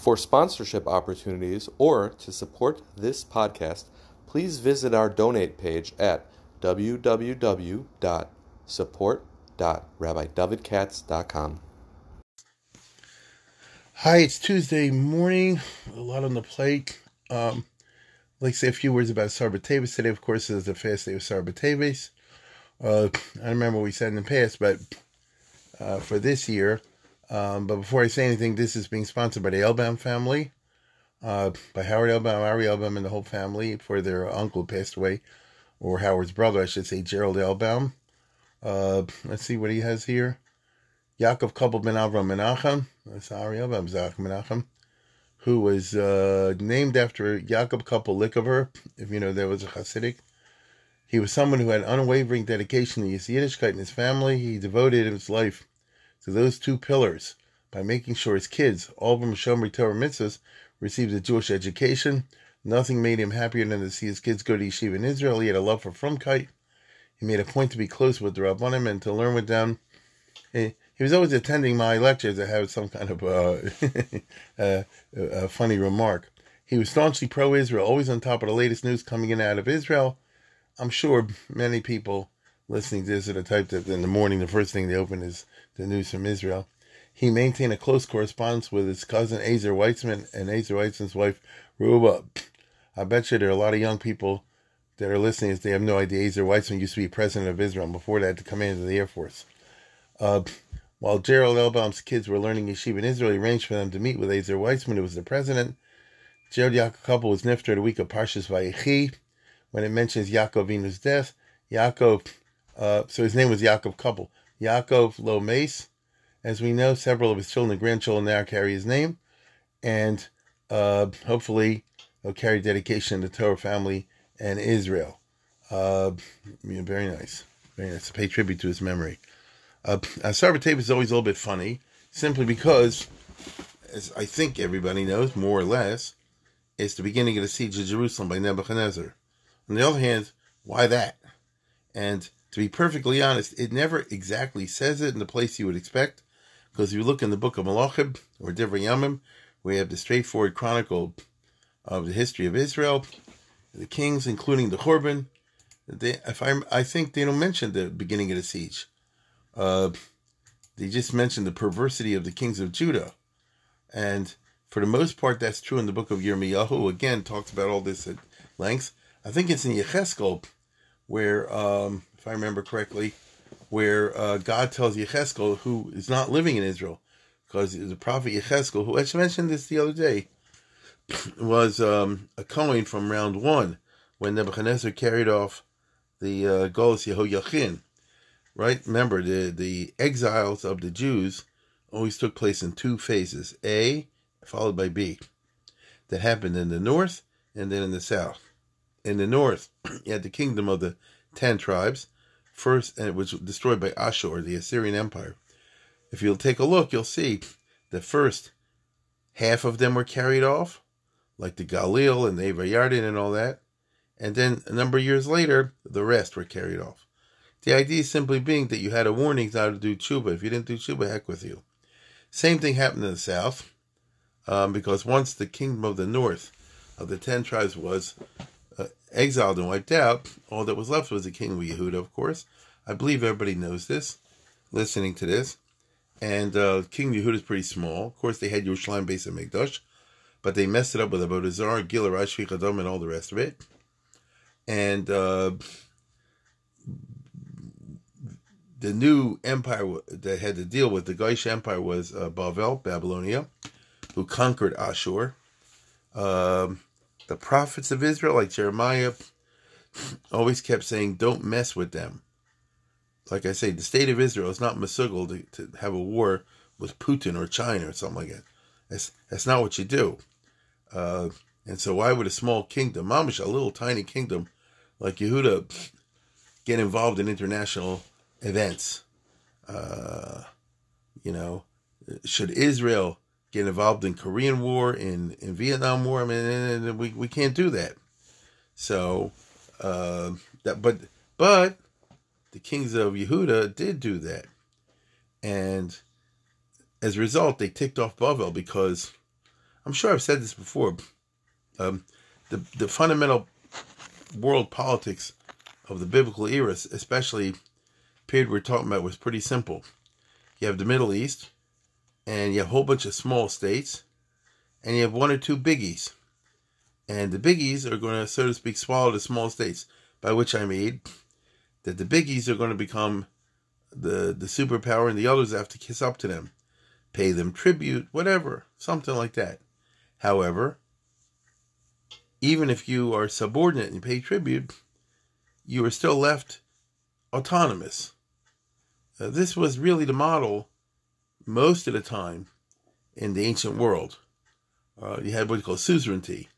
For sponsorship opportunities or to support this podcast, please visit our donate page at www.support.rabbidavidkatz.com. Hi, it's Tuesday morning. A lot on the plate. Um, I'd like to say a few words about Sarbatevis today. Of course, is the fast day of Sarbatevis. Uh, I remember we said in the past, but uh, for this year, um, but before I say anything, this is being sponsored by the Elbaum family, uh, by Howard Elbaum, Ari Elbaum, and the whole family for their uncle passed away, or Howard's brother, I should say, Gerald Elbaum. Uh, let's see what he has here. Yaakov Koppel ben Avram Menachem, that's Ari Elbaum, Zach Menachem, who was uh, named after Yaakov Koppel Likover, if you know there was a Hasidic. He was someone who had unwavering dedication to Yiddishkeit and his family. He devoted his life to those two pillars by making sure his kids, all of them Shomri Torah mitzvahs, received a Jewish education. Nothing made him happier than to see his kids go to yeshiva in Israel. He had a love for Frumkeit. He made a point to be close with the Rabbanim and to learn with them. He, was always attending my lectures I had some kind of uh, uh, a funny remark. He was staunchly pro-Israel, always on top of the latest news coming in out of Israel. I'm sure many people listening to this are the type that in the morning the first thing they open is the news from Israel. He maintained a close correspondence with his cousin Ezer Weizman and Ezer Weizman's wife Reuma. I bet you there are a lot of young people that are listening as they have no idea Ezer Weizman used to be president of Israel before that to command of the Air Force. Uh, while Gerald Elbaum's kids were learning yeshiva in Israel, he arranged for them to meet with Ezer Weizman, who was the president. Gerald Yaakov Koppel was nifter the week of Parshas Vayechi. When it mentions Yaakov Vinu's death, Yaakov, uh, so his name was Yaakov Koppel. Yaakov Lo Mace. As we know, several of his children and grandchildren now carry his name, and uh, hopefully they'll carry dedication to the Torah family and Israel. Uh, very nice. Very nice to pay tribute to his memory. Uh, Sarva is always a little bit funny, simply because, as I think everybody knows, more or less, it's the beginning of the siege of Jerusalem by Nebuchadnezzar. On the other hand, why that? And to be perfectly honest, it never exactly says it in the place you would expect, because if you look in the book of Malachim or Divrei Yamim, we have the straightforward chronicle of the history of Israel, the kings, including the Churban. They, if I, I think they don't mention the beginning of the siege. Uh, they just mention the perversity of the kings of Judah, and for the most part, that's true in the book of Yirmiyahu. Again, talks about all this at length. I think it's in Yecheskel where um, if I remember correctly, where uh, God tells Yecheskel, who is not living in Israel, because the prophet Yecheskel, who I mentioned this the other day, was um, a coin from round one when Nebuchadnezzar carried off the uh, Golos. Right? Remember, the, the exiles of the Jews always took place in two phases A, followed by B. That happened in the north and then in the south. In the north, you had the kingdom of the ten tribes. First, and it was destroyed by Ashur, the Assyrian Empire. If you'll take a look, you'll see the first half of them were carried off, like the Galil and the Avayardin and all that. And then a number of years later, the rest were carried off. The idea simply being that you had a warning how to do tshuva. If you didn't do tshuva, heck with you. Same thing happened in the south, um, because once the kingdom of the north of the ten tribes was exiled and wiped out, all that was left was the king of Yehuda, of course. I believe everybody knows this, listening to this. And uh, King Yehuda is pretty small. Of course, they had Yerushalayim Beis HaMikdash, but they messed it up with Avodah Gil, Rashi, Chadam, and all the rest of it. And uh, the new empire that had to deal with the Goyish Empire was uh, Bavel, Babylonia, who conquered Ashur. Um, the prophets of Israel, like Jeremiah, always kept saying, don't mess with them. Like I say, the state of Israel is not masugal to, to have a war with Putin or China or something like that. That's, that's not what you do. Uh, and so why would a small kingdom, mamish, a little tiny kingdom like Yehuda, get involved in international events? Uh, you know, should Israel get involved in Korean War, in, in Vietnam War. I mean, we, we can't do that. So, uh, that but but the kings of Yehuda did do that, and as a result, they ticked off Bavel because I'm sure I've said this before. Um, the the fundamental world politics of the biblical era, especially period we're talking about, was pretty simple. You have the Middle East, and you have a whole bunch of small states, and you have one or two biggies. And the biggies are going to, so to speak, swallow the small states, by which I mean that the biggies are going to become the, the superpower, and the others have to kiss up to them, pay them tribute, whatever, something like that. However, even if you are subordinate and pay tribute, you are still left autonomous. Uh, this was really the model most of the time in the ancient world. Uh, you had what you call suzerainty,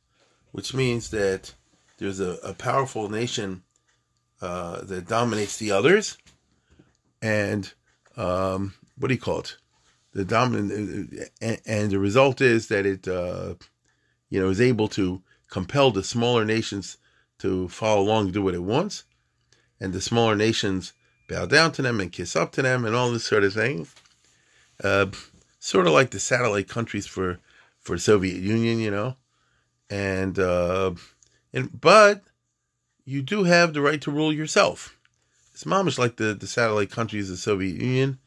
which means that there's a, a powerful nation uh, that dominates the others, and um, what do you call it? The dominant, and, and the result is that it, uh, you know, is able to compel the smaller nations to follow along and do what it wants, and the smaller nations bow down to them and kiss up to them and all this sort of thing. Uh, sort of like the satellite countries for for Soviet Union, you know, and uh, and but you do have the right to rule yourself. It's mamish like the the satellite countries of the Soviet Union,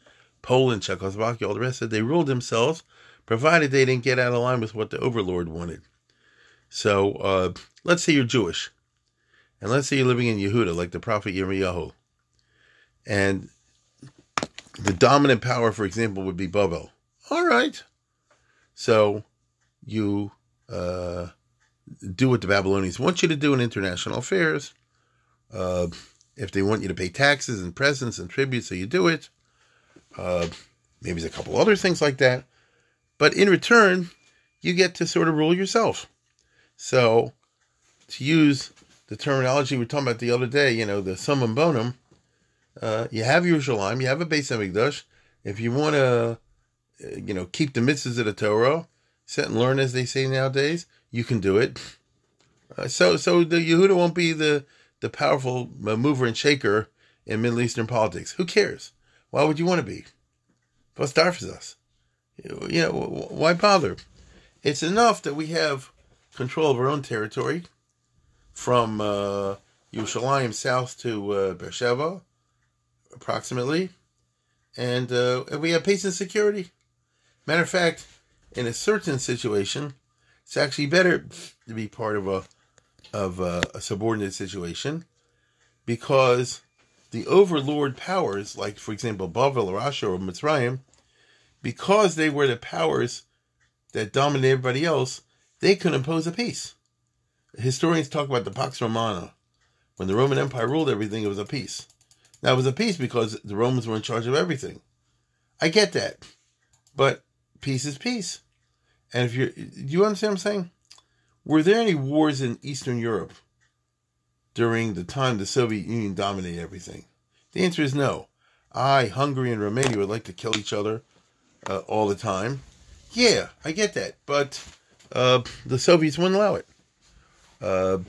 Poland, Czechoslovakia, all the rest of it. They ruled themselves, provided they didn't get out of line with what the overlord wanted. So uh, let's say you're Jewish, and let's say you're living in Yehuda, like the prophet Yirmiyahu, and the dominant power, for example, would be Babel. All right, so you uh, do what the Babylonians want you to do in international affairs. Uh, if they want you to pay taxes and presents and tributes, so you do it. Uh, maybe there's a couple other things like that. But in return, you get to sort of rule yourself. So, to use the terminology we were talking about the other day, you know, the summum bonum, uh, you have Yerushalayim, you have a Beis Hamikdash. If you want to, you know, keep the mitzvahs of the Torah, sit and learn, as they say nowadays, you can do it. Uh, so, so the Yehuda won't be the the powerful mover and shaker in Middle Eastern politics. Who cares? Why would you want to be? What's for us? You know, why bother? It's enough that we have control of our own territory from uh, Yerushalayim south to uh, Beersheba, approximately, and uh, we have peace and security. Matter of fact, in a certain situation, it's actually better to be part of a of a, a subordinate situation because the overlord powers, like for example Bavel or Asher or Mitzrayim, because they were the powers that dominated everybody else, they could impose a peace. Historians talk about the Pax Romana. When the Roman Empire ruled everything, it was a peace. It was a peace because the Romans were in charge of everything. I get that. But peace is peace. And if you're, do you understand what I'm saying? Were there any wars in Eastern Europe during the time the Soviet Union dominated everything? The answer is no. I, Hungary, and Romania would like to kill each other uh, all the time. Yeah, I get that. But uh, the Soviets wouldn't allow it. Uh,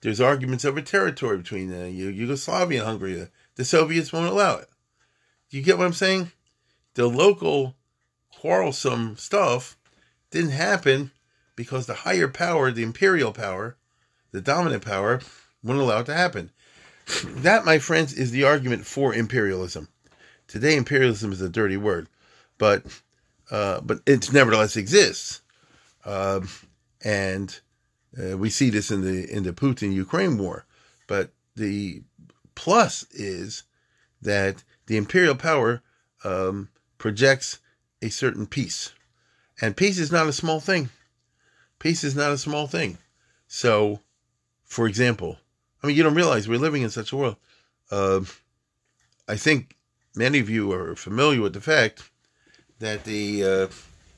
there's arguments over territory between uh, Yugoslavia and Hungary. The Soviets won't allow it. Do you get what I'm saying? The local quarrelsome stuff didn't happen because the higher power, the imperial power, the dominant power, wouldn't allow it to happen. That, my friends, is the argument for imperialism. Today, imperialism is a dirty word, but uh, but it nevertheless exists, uh, and uh, we see this in the in the Putin Ukraine war. But the plus is that the imperial power um, projects a certain peace, and peace is not a small thing. Peace is not a small thing. So, for example, I mean, you don't realize we're living in such a world. Uh, I think many of you are familiar with the fact that the uh,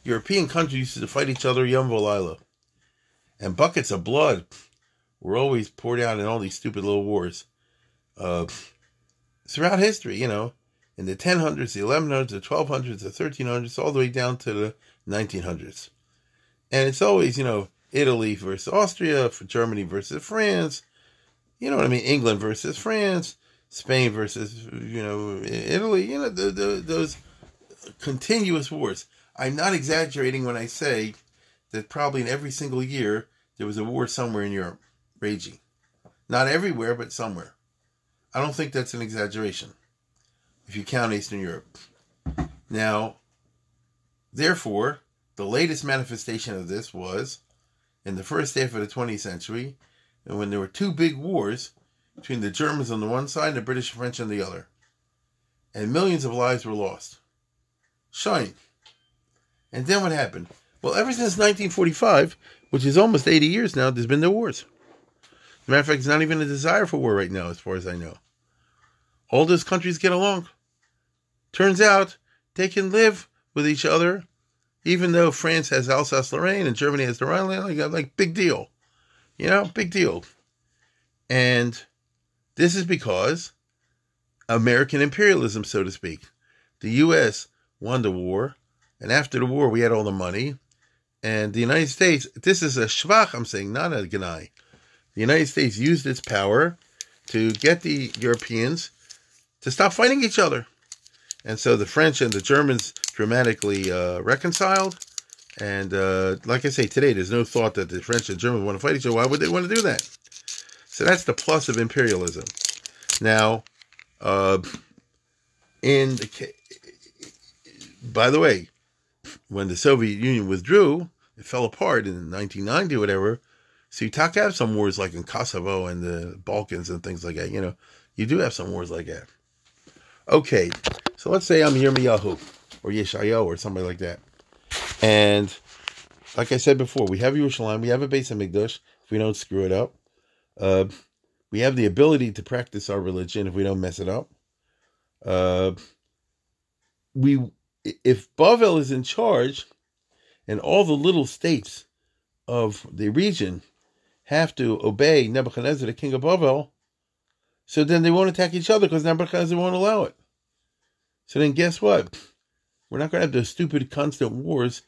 European countries used to fight each other yom v'layla and buckets of blood were always poured out in all these stupid little wars. Uh, throughout history, you know, in the 1000s, the 1100s, the 1200s, the 1300s, all the way down to the 1900s. And it's always, you know, Italy versus Austria, for Germany versus France, you know what I mean? England versus France, Spain versus, you know, Italy, you know, the, the, those continuous wars. I'm not exaggerating when I say that probably in every single year there was a war somewhere in Europe raging. Not everywhere, but somewhere. I don't think that's an exaggeration if you count Eastern Europe. Now, therefore, the latest manifestation of this was in the first half of the 20th century, and when there were two big wars between the Germans on the one side and the British and French on the other. And millions of lives were lost. Shine. And then what happened? Well, ever since 1945, which is almost 80 years now, there's been no wars. Matter of fact, it's not even a desire for war right now, as far as I know. All those countries get along. Turns out they can live with each other, even though France has Alsace Lorraine and Germany has the Rhineland. Like, like big deal. You know, big deal. And this is because American imperialism, so to speak. The U.S. won the war, and after the war, we had all the money. And the United States, this is a schwach, I'm saying, not a ganai. The United States used its power to get the Europeans to stop fighting each other. And so the French and the Germans dramatically uh, reconciled. And uh, like I say, today there's no thought that the French and Germans want to fight each other. Why would they want to do that? So that's the plus of imperialism. Now, uh, in the, by the way, when the Soviet Union withdrew, it fell apart in 1990 or whatever. So you talk to have some wars like in Kosovo and the Balkans and things like that. You know, you do have some wars like that. Okay, so let's say I'm Yirmiyahu or Yeshayahu or somebody like that. And like I said before, we have Yerushalayim, we have a base in HaMikdash if we don't screw it up. Uh, we have the ability to practice our religion if we don't mess it up. Uh, we, if Bavel is in charge, and all the little states of the region have to obey Nebuchadnezzar, the king of Bavel, so then they won't attack each other because Nebuchadnezzar won't allow it. So then guess what? We're not going to have those stupid constant wars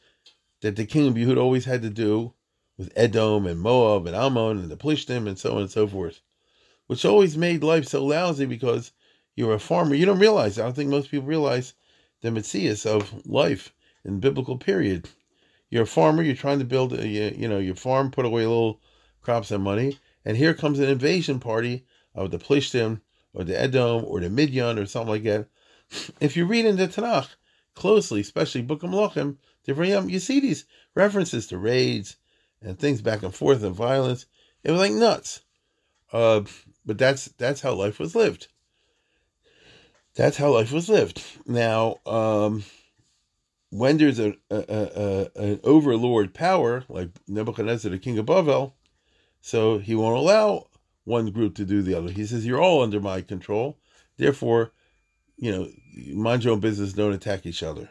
that the king of Yehud always had to do with Edom and Moab and Ammon and the Plishtim and so on and so forth, which always made life so lousy because you're a farmer. You don't realize, I don't think most people realize the Metzias of life in biblical period. You're a farmer, you're trying to build, a, you know, your farm, put away a little crops and money, and here comes an invasion party of the Plishtim or the Edom or the Midian or something like that. If you read in the Tanakh closely, especially Book of Malachim, you see these references to raids and things back and forth and violence. It was like nuts. Uh, but that's that's how life was lived. That's how life was lived. Now, um, when there's a, a, a, an overlord power like Nebuchadnezzar, the king of Bavel, so he won't allow one group to do the other. He says, "You're all under my control. Therefore, you know, mind your own business. Don't attack each other."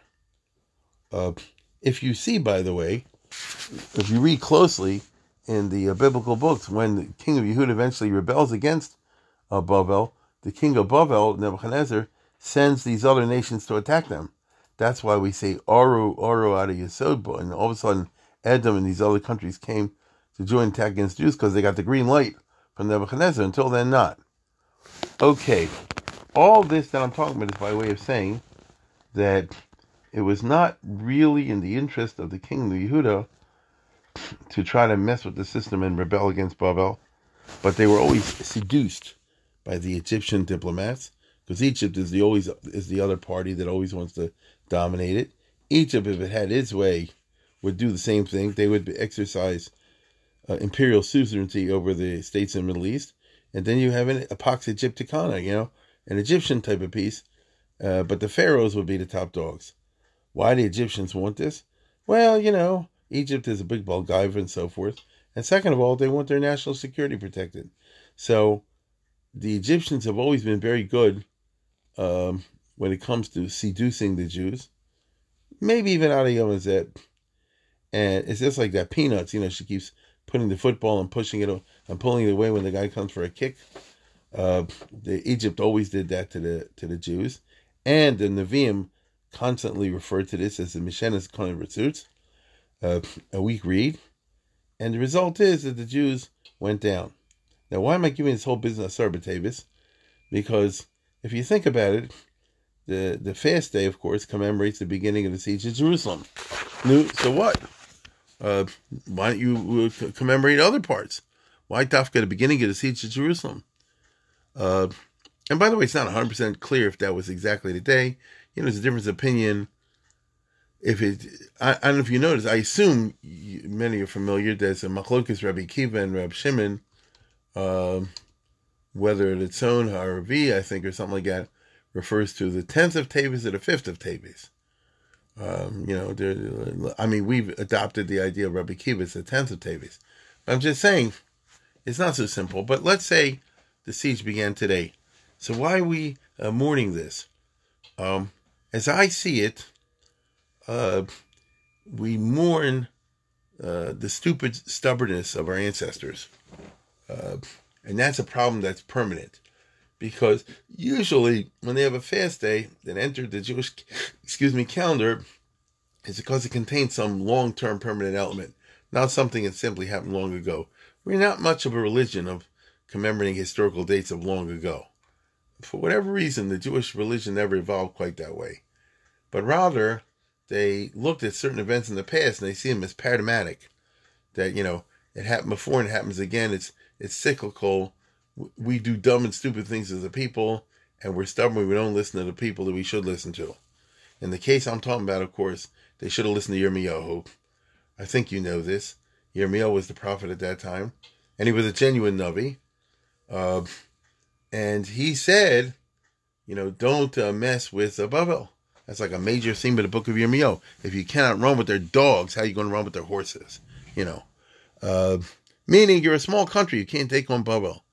Uh, if you see, by the way, if you read closely in the uh, biblical books, when the king of Yehud eventually rebels against uh, Bavel, the king of Bavel, Nebuchadnezzar, sends these other nations to attack them. That's why we say Aru, Aru out of Yesod, and all of a sudden Edom and these other countries came to join attack against Jews because they got the green light from Nebuchadnezzar. Until then, not. Okay, all this that I'm talking about is by way of saying that it was not really in the interest of the king of Yehuda to try to mess with the system and rebel against Babel, but they were always seduced by the Egyptian diplomats because Egypt is the always is the other party that always wants to dominate it. Egypt, if it had its way, would do the same thing. They would exercise uh, imperial suzerainty over the states in the Middle East, and then you have an a Pax Egypticana, you know, an Egyptian type of peace. Uh, but the pharaohs would be the top dogs. Why the Egyptians want this? Well, you know, Egypt is a big Bulgarian and so forth. And second of all, they want their national security protected. So the Egyptians have always been very good um, when it comes to seducing the Jews. Maybe even out of Yomazet. And it's just like that peanuts, you know, she keeps putting the football and pushing it and pulling it away when the guy comes for a kick. Uh, the Egypt always did that to the to the Jews, and the Nevi'im constantly referred to this as the Mishenas Kohen Ritzutz, uh, a weak read. And the result is that the Jews went down. Now, why am I giving this whole business Sarbat Because if you think about it, the, the fast day, of course, commemorates the beginning of the siege of Jerusalem. so what? Uh, why don't you uh, commemorate other parts? Why Dafka the beginning of the siege of Jerusalem? Uh, and by the way, it's not 100% clear if that was exactly the day. You know, there's a difference of opinion. If it, I, I don't know if you noticed, I assume you, many are familiar, there's a Machlokas Rabbi Akiva and Rabbi Shimon, uh, whether it's own Haravi, I think, or something like that, refers to the 10th of Tavis or the 5th of Tavis. Um, you know, I mean, we've adopted the idea of Rabbi Akiva, it's the 10th of Tavis. But I'm just saying, it's not so simple. But let's say the siege began today. So why are we uh, mourning this? Um, as I see it, uh, we mourn uh, the stupid stubbornness of our ancestors. Uh, and that's a problem that's permanent. Because usually when they have a fast day that entered the Jewish excuse me calendar, it's because it contains some long term permanent element, not something that simply happened long ago. We're not much of a religion of commemorating historical dates of long ago. For whatever reason, the Jewish religion never evolved quite that way. But rather, they looked at certain events in the past and they see them as paradigmatic. That, you know, it happened before and it happens again. It's it's cyclical. We do dumb and stupid things as a people, and we're stubborn. We don't listen to the people that we should listen to. In the case I'm talking about, of course, they should have listened to Yirmiyahu. I think you know this. Yirmiyahu was the prophet at that time, and he was a genuine Navi. Uh, and he said, you know, don't uh, mess with uh, Babel. That's like a major theme of the book of Yirmiyahu. If you cannot run with their dogs, how are you going to run with their horses? You know, uh, meaning you're a small country, you can't take on Babel.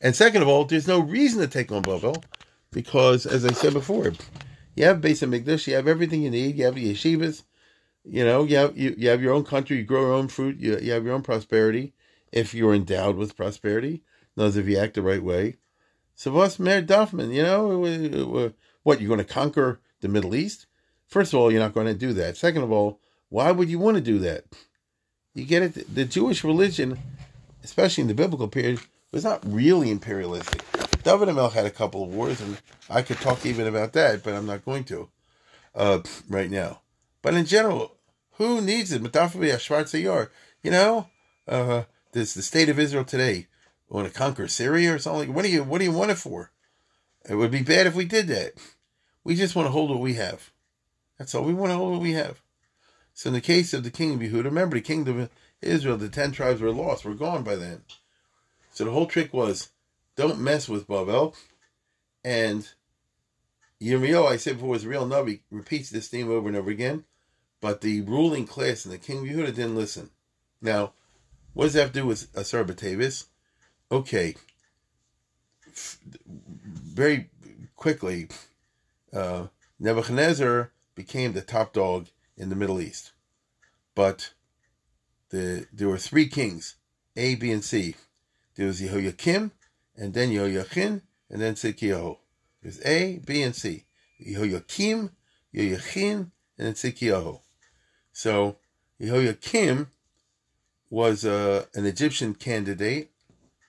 And second of all, there's no reason to take on Babel because, as I said before, you have Beis Hamikdash, you have everything you need, you have the yeshivas, you know, you have you, you have your own country, you grow your own fruit, you, you have your own prosperity. If you're endowed with prosperity, knows if you act the right way. So what's Mayor Duffman? You know, what you're going to conquer the Middle East? First of all, you're not going to do that. Second of all, why would you want to do that? You get it. The Jewish religion, especially in the biblical period, was not really imperialistic. David Amel had a couple of wars, and I could talk even about that, but I'm not going to uh, right now. But in general, who needs it? You know, uh, this the state of Israel today want to conquer Syria or something? What do you what do you want it for? It would be bad if we did that. We just want to hold what we have. That's all. We want to hold what we have. So in the case of the king of Yehuda, remember the kingdom of Israel, the ten tribes were lost, were gone by then. So the whole trick was don't mess with Babel. And Yirmiyahu, I said before, was real Navi, repeats this theme over and over again. But the ruling class and the king of Yehuda didn't listen. Now, what does that have to do with Asar Batavis? okay, very quickly, uh, Nebuchadnezzar became the top dog in the Middle East. But the there were three kings, A, B, and C. There was Jehoiakim, and then Jehoiachin, and then Tzidkiyahu. There's A, B, and C. Jehoiakim, Jehoiachin, and then Tzidkiyahu. So Jehoiakim was uh, an Egyptian candidate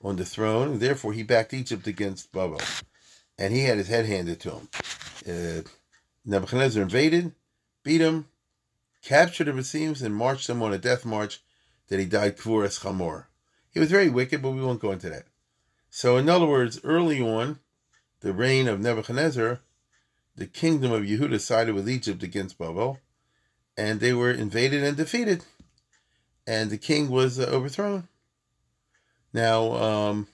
on the throne, and therefore he backed Egypt against Babel. And he had his head handed to him. Uh, Nebuchadnezzar invaded, beat him, captured the it and marched him on a death march that he died Kvuras Chamor. He was very wicked, but we won't go into that. So, in other words, early on, the reign of Nebuchadnezzar, the kingdom of Yehuda sided with Egypt against Babel, and they were invaded and defeated, and the king was uh, overthrown. Now, um,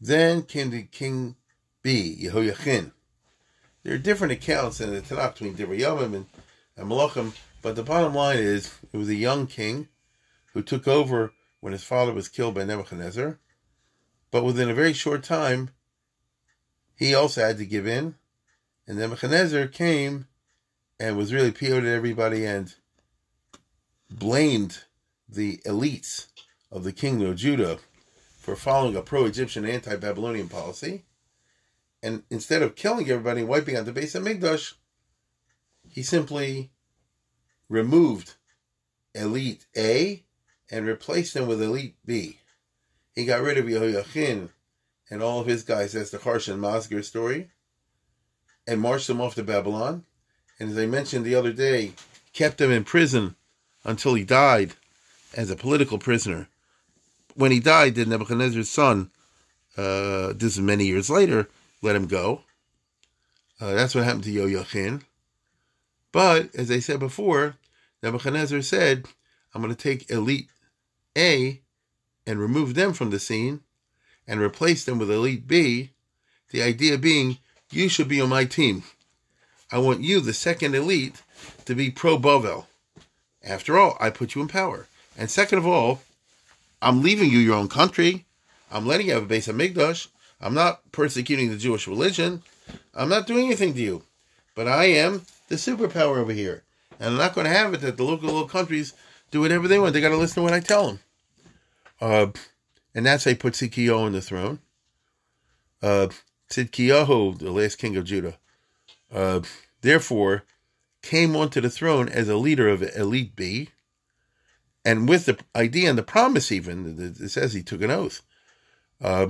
then came the king B, Yehoiachin. There are different accounts in the Tanakh between Divrei and, and Malachim, but the bottom line is it was a young king who took over when his father was killed by Nebuchadnezzar. But within a very short time, he also had to give in. And Nebuchadnezzar came and was really PO'd at everybody and blamed the elites of the kingdom of Judah for following a pro Egyptian, anti Babylonian policy. And instead of killing everybody and wiping out the Beis Hamikdash, he simply removed elite A and replaced them with elite B. He got rid of Yehoiachin and all of his guys, that's the Harsh and Masger story, and marched them off to Babylon. And as I mentioned the other day, kept them in prison until he died as a political prisoner. When he died, did Nebuchadnezzar's son, uh, this is many years later, let him go. Uh, that's what happened to Yoachin. But as I said before, Nebuchadnezzar said, I'm going to take elite A and remove them from the scene and replace them with elite B. The idea being, you should be on my team. I want you, the second elite, to be pro Bovel. After all, I put you in power. And second of all, I'm leaving you your own country. I'm letting you have a base of Migdash. I'm not persecuting the Jewish religion. I'm not doing anything to you. But I am the superpower over here. And I'm not going to have it that the local little countries do whatever they want. They got to listen to what I tell them. Uh, and that's how he put Tzidkiyahu on the throne. Uh, Tzidkiyahu, the last king of Judah, uh, therefore came onto the throne as a leader of Elite B, and with the idea and the promise, even it says he took an oath uh,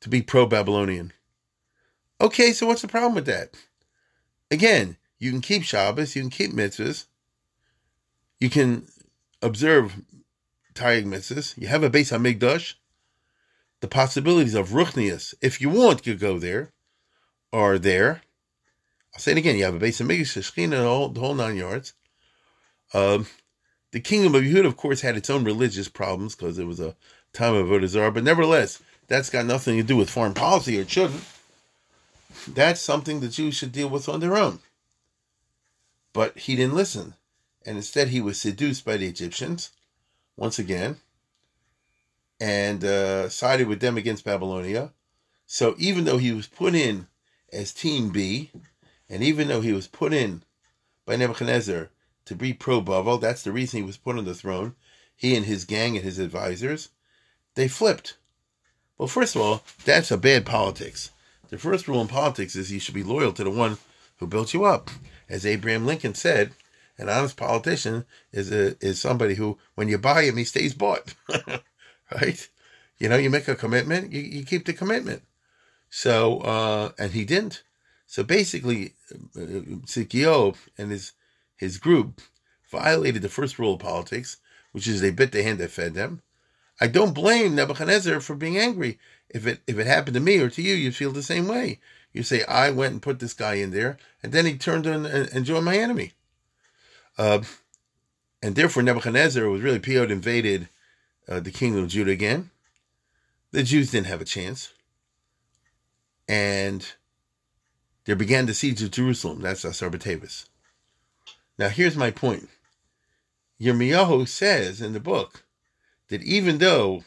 to be pro-Babylonian. Okay, so what's the problem with that? Again, you can keep Shabbos, you can keep mitzvahs, you can observe Taryag mitzvahs. You have a base on Migdash. The possibilities of Ruchnius, if you want, you go there, are there. I'll say it again. You have a base Migdash, Shechina, the whole, the whole nine yards. Um, the kingdom of Yehuda, of course, had its own religious problems because it was a time of Avodah but nevertheless, that's got nothing to do with foreign policy, or it shouldn't. That's something the Jews should deal with on their own. But he didn't listen, and instead he was seduced by the Egyptians, once again, and uh, sided with them against Babylonia. So even though he was put in as Team B, and even though he was put in by Nebuchadnezzar to be pro Bavel, that's the reason he was put on the throne, he and his gang and his advisors, they flipped. Well, first of all, that's a bad politics. The first rule in politics is you should be loyal to the one who built you up. As Abraham Lincoln said, an honest politician is a, is somebody who, when you buy him, he stays bought. right? You know, you make a commitment, you, you keep the commitment. So, uh, and he didn't. So basically, uh, and his his group violated the first rule of politics, which is they bit the hand that fed them. I don't blame Nebuchadnezzar for being angry. If it if it happened to me or to you, you'd feel the same way. You say, I went and put this guy in there, and then he turned and, and joined my enemy. Uh, and therefore, Nebuchadnezzar was really PO'd invaded uh, the kingdom of Judah again. The Jews didn't have a chance. And there began the siege of Jerusalem. That's Asar B'Tevis. Now, here's my point. Yirmiyahu says in the book that even though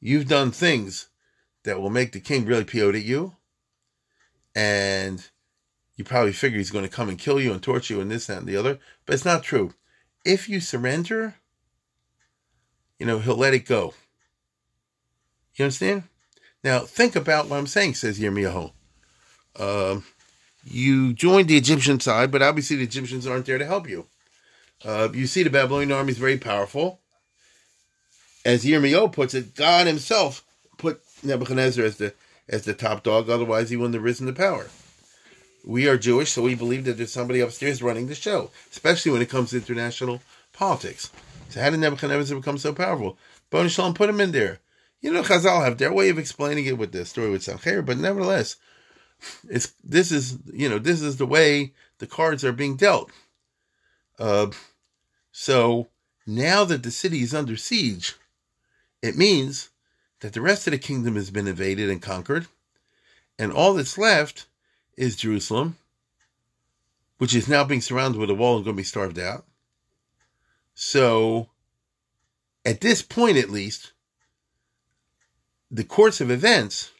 you've done things that will make the king really PO'd at you, and you probably figure he's going to come and kill you and torture you and this, that, and the other, but it's not true. If you surrender, you know, he'll let it go. You understand? Now, think about what I'm saying, says Yirmiyahu. Uh, you joined the Egyptian side, but obviously the Egyptians aren't there to help you. Uh, you see, the Babylonian army is very powerful. As Yirmiyahu puts it, God himself put Nebuchadnezzar as the as the top dog, otherwise he wouldn't have risen to power. We are Jewish, so we believe that there's somebody upstairs running the show, especially when it comes to international politics. So how did Nebuchadnezzar become so powerful? Bon Shalom put him in there. You know, Chazal have their way of explaining it with the story with Sancher, but nevertheless, it's this is you know this is the way the cards are being dealt. Uh, so now that the city is under siege, it means that the rest of the kingdom has been invaded and conquered, and all that's left is Jerusalem, which is now being surrounded with a wall and going to be starved out. So, at this point at least, the course of events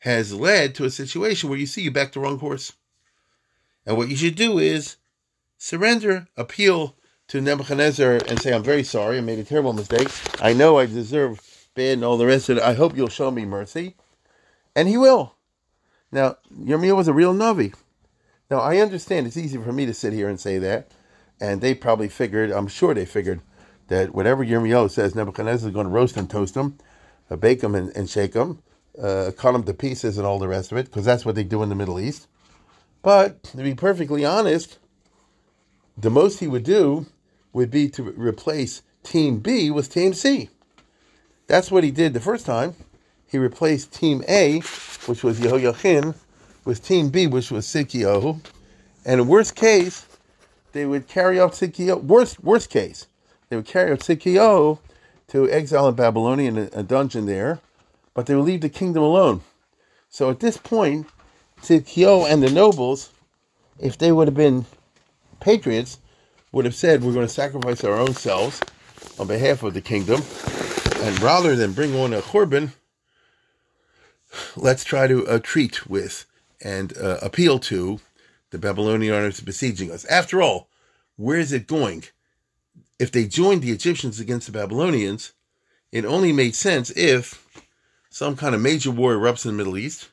has led to a situation where you see you back the wrong course. And what you should do is surrender, appeal to Nebuchadnezzar, and say, I'm very sorry, I made a terrible mistake. I know I deserve bad and all the rest of it. I hope you'll show me mercy. And he will. Now, Yirmiyahu was a real Navi. Now, I understand it's easy for me to sit here and say that, and they probably figured, I'm sure they figured, that whatever Yirmiyahu says, Nebuchadnezzar is going to roast and toast them, uh, bake them and, and shake them, uh, cut them to pieces and all the rest of it, because that's what they do in the Middle East. But, to be perfectly honest, the most he would do would be to replace Team B with Team C. That's what he did the first time. He replaced Team A, which was Yehoiachin, with Team B, which was Sikio. And in worst case, they would carry out Sikio. Worst worst case, they would carry out Sikio to exile in Babylonia in a, a dungeon there, but they would leave the kingdom alone. So at this point, Sikio and the nobles, if they would have been patriots, would have said, "We're going to sacrifice our own selves on behalf of the kingdom." And rather than bring on a korban, let's try to uh, treat with and uh, appeal to the Babylonian armies besieging us. After all, where is it going? If they joined the Egyptians against the Babylonians, it only made sense if some kind of major war erupts in the Middle East,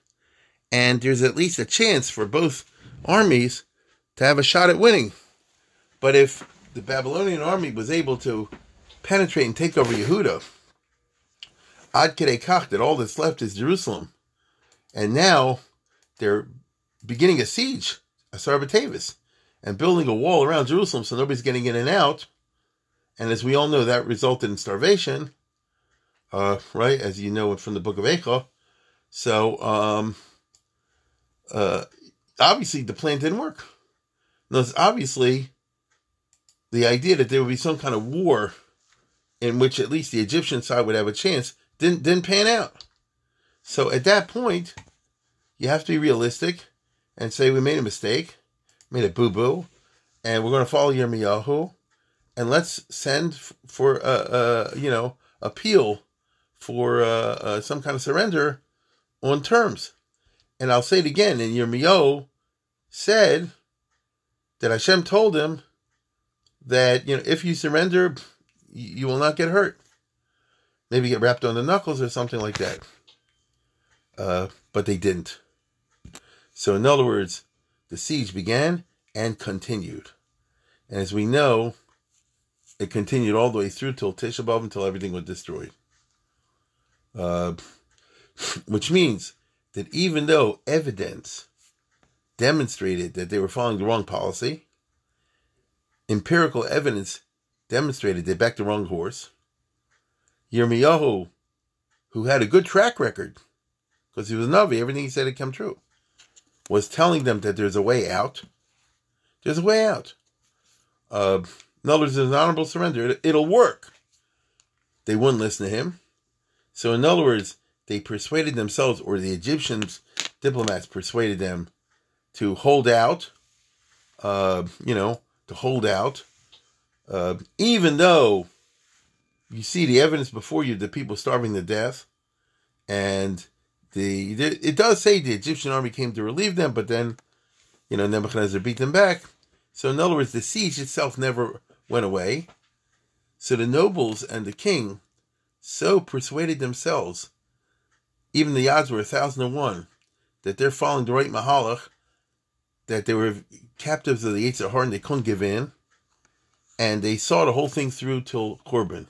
and there's at least a chance for both armies to have a shot at winning. But if the Babylonian army was able to penetrate and take over Yehuda, Ad Kedei Kach, that all that's left is Jerusalem, and now they're beginning a siege, a Batavis, and building a wall around Jerusalem so nobody's getting in and out. And as we all know, that resulted in starvation, uh, right? As you know from the book of Echa. So, um, uh, obviously, the plan didn't work. No, obviously the idea that there would be some kind of war in which at least the Egyptian side would have a chance didn't didn't pan out. So at that point, you have to be realistic and say we made a mistake, made a boo boo, and we're going to follow Yirmiyahu, and let's send for a, uh, uh, you know appeal for uh, some kind of surrender on terms. And I'll say it again. And Yirmiyahu said that Hashem told him that you know if you surrender, you will not get hurt. Maybe get wrapped on the knuckles or something like that. Uh, but they didn't. So, in other words, the siege began and continued. And as we know, it continued all the way through till Tisha B'Av until everything was destroyed. Uh, which means that even though evidence demonstrated that they were following the wrong policy, empirical evidence demonstrated they backed the wrong horse. Yirmiyahu, who had a good track record, because he was Navi, everything he said had come true was telling them that there's a way out. There's a way out. Uh, in other words, there's an honorable surrender. It, it'll work. They wouldn't listen to him. So, in other words, they persuaded themselves, or the Egyptians diplomats persuaded them to hold out, uh, you know, to hold out, uh, even though you see the evidence before you the people starving to death, and the, it does say the Egyptian army came to relieve them, but then, you know, Nebuchadnezzar beat them back. So in other words, the siege itself never went away. So the nobles and the king so persuaded themselves, even the odds were a thousand and one, that they're following the right Mahalach, that they were captives of the Yetzer Hara and they couldn't give in, and they saw the whole thing through till Churban.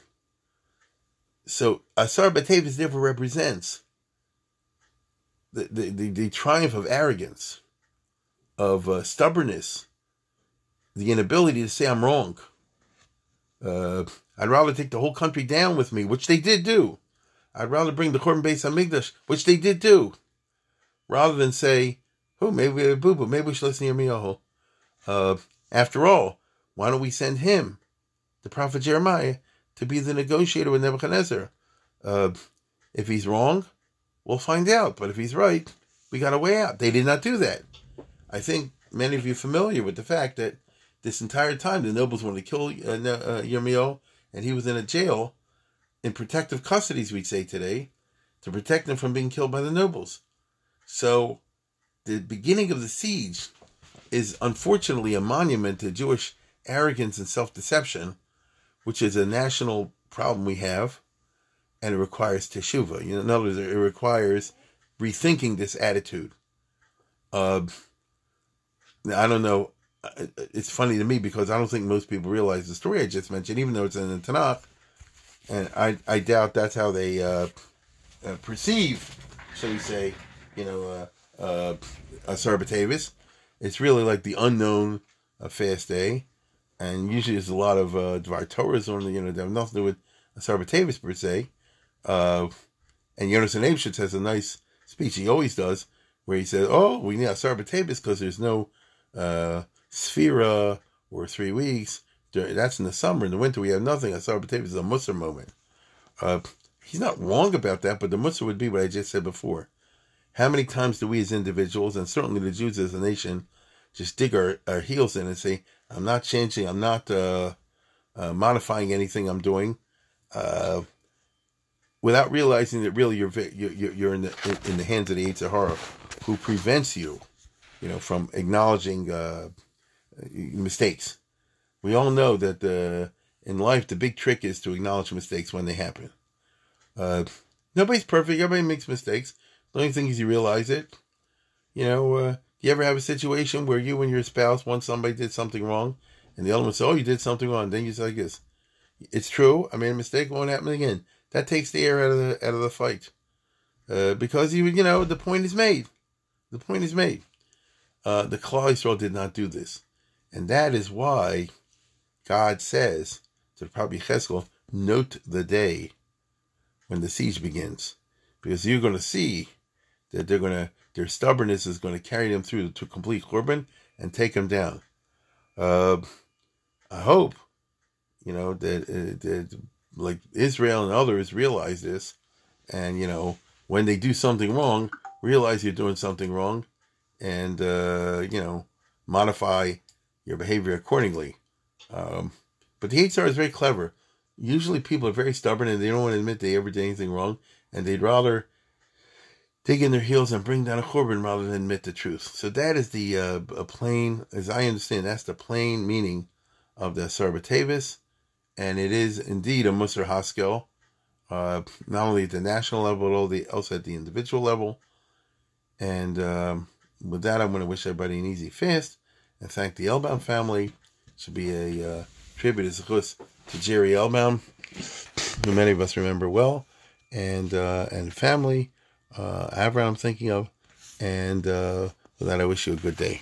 So Asar Batavis never represents the, the, the, triumph of arrogance, of uh, stubbornness, the inability to say I'm wrong. Uh, I'd rather take the whole country down with me, which they did do. I'd rather bring the Churban Beis Hamikdash, which they did do, rather than say, "Oh, maybe we have boo boo. Maybe we should listen to Yirmiyahu." Uh, after all, why don't we send him, the prophet Jeremiah, to be the negotiator with Nebuchadnezzar? Uh, if he's wrong, We'll find out. But if he's right, we got a way out. They did not do that. I think many of you are familiar with the fact that this entire time the nobles wanted to kill uh, uh, and he was in a jail in protective custody, as we'd say today, to protect him from being killed by the nobles. So the beginning of the siege is unfortunately a monument to Jewish arrogance and self deception, which is a national problem we have and it requires teshuva. You know, in other words, it requires rethinking this attitude. Uh, I don't know. It's funny to me because I don't think most people realize the story I just mentioned, even though it's in the Tanakh, and I I doubt that's how they uh, uh, perceive, shall we say, you know, uh, uh, Asar Batavis. It's really like the unknown uh, fast day. and usually there's a lot of uh, Dvar Torahs on the, you know, they have nothing to do with Asar B'Tevis per se. Uh, and Yonason Eibschitz has a nice speech, he always does, where he says, oh, we need Asar B'Tevis because there's no uh, Sphira or three weeks. That's in the summer. In the winter, we have nothing. Asar B'Tevis is a Musar moment. Uh, he's not wrong about that, but the Musar would be what I just said before. How many times do we as individuals, and certainly the Jews as a nation, just dig our, our heels in and say, I'm not changing, I'm not uh, uh, modifying anything I'm doing, uh, without realizing that really you're you're, you're in the in the hands of the Yetzer Hara, who prevents you, you know, from acknowledging uh, mistakes. We all know that the in life the big trick is to acknowledge mistakes when they happen. Uh, nobody's perfect. Everybody makes mistakes. The only thing is you realize it. You know, uh, you ever have a situation where you and your spouse, once somebody did something wrong, and the other one says, "Oh, you did something wrong," then you say, "I guess it's true. I made a mistake. Won't happen again." That takes the air out of the out of the fight, uh, because you you know the point is made. The point is made. Uh, the Yisrael did not do this, and that is why God says to the Prophet Cheskel, "Note the day when the siege begins, because you're going to see that they're going to their stubbornness is going to carry them through to complete Churban and take them down. Uh, I hope, you know, that, uh, that like Israel and others realize this, and you know, when they do something wrong, realize you're doing something wrong, and uh, you know, modify your behavior accordingly. Um, but the Hara is very clever. Usually, people are very stubborn and they don't want to admit they ever did anything wrong, and they'd rather dig in their heels and bring down a Churban rather than admit the truth. So that is the uh, a plain, as I understand, that's the plain meaning of the Asar B'Tevis, and it is indeed a Musar Haskel, uh, not only at the national level, but also at the individual level. And um, with that, I'm going to wish everybody an easy fast and thank the Elbaum family. It should be a uh, tribute to Jerry Elbaum, who many of us remember well, and uh, and family uh, Avram I'm thinking of. And uh, with that, I wish you a good day.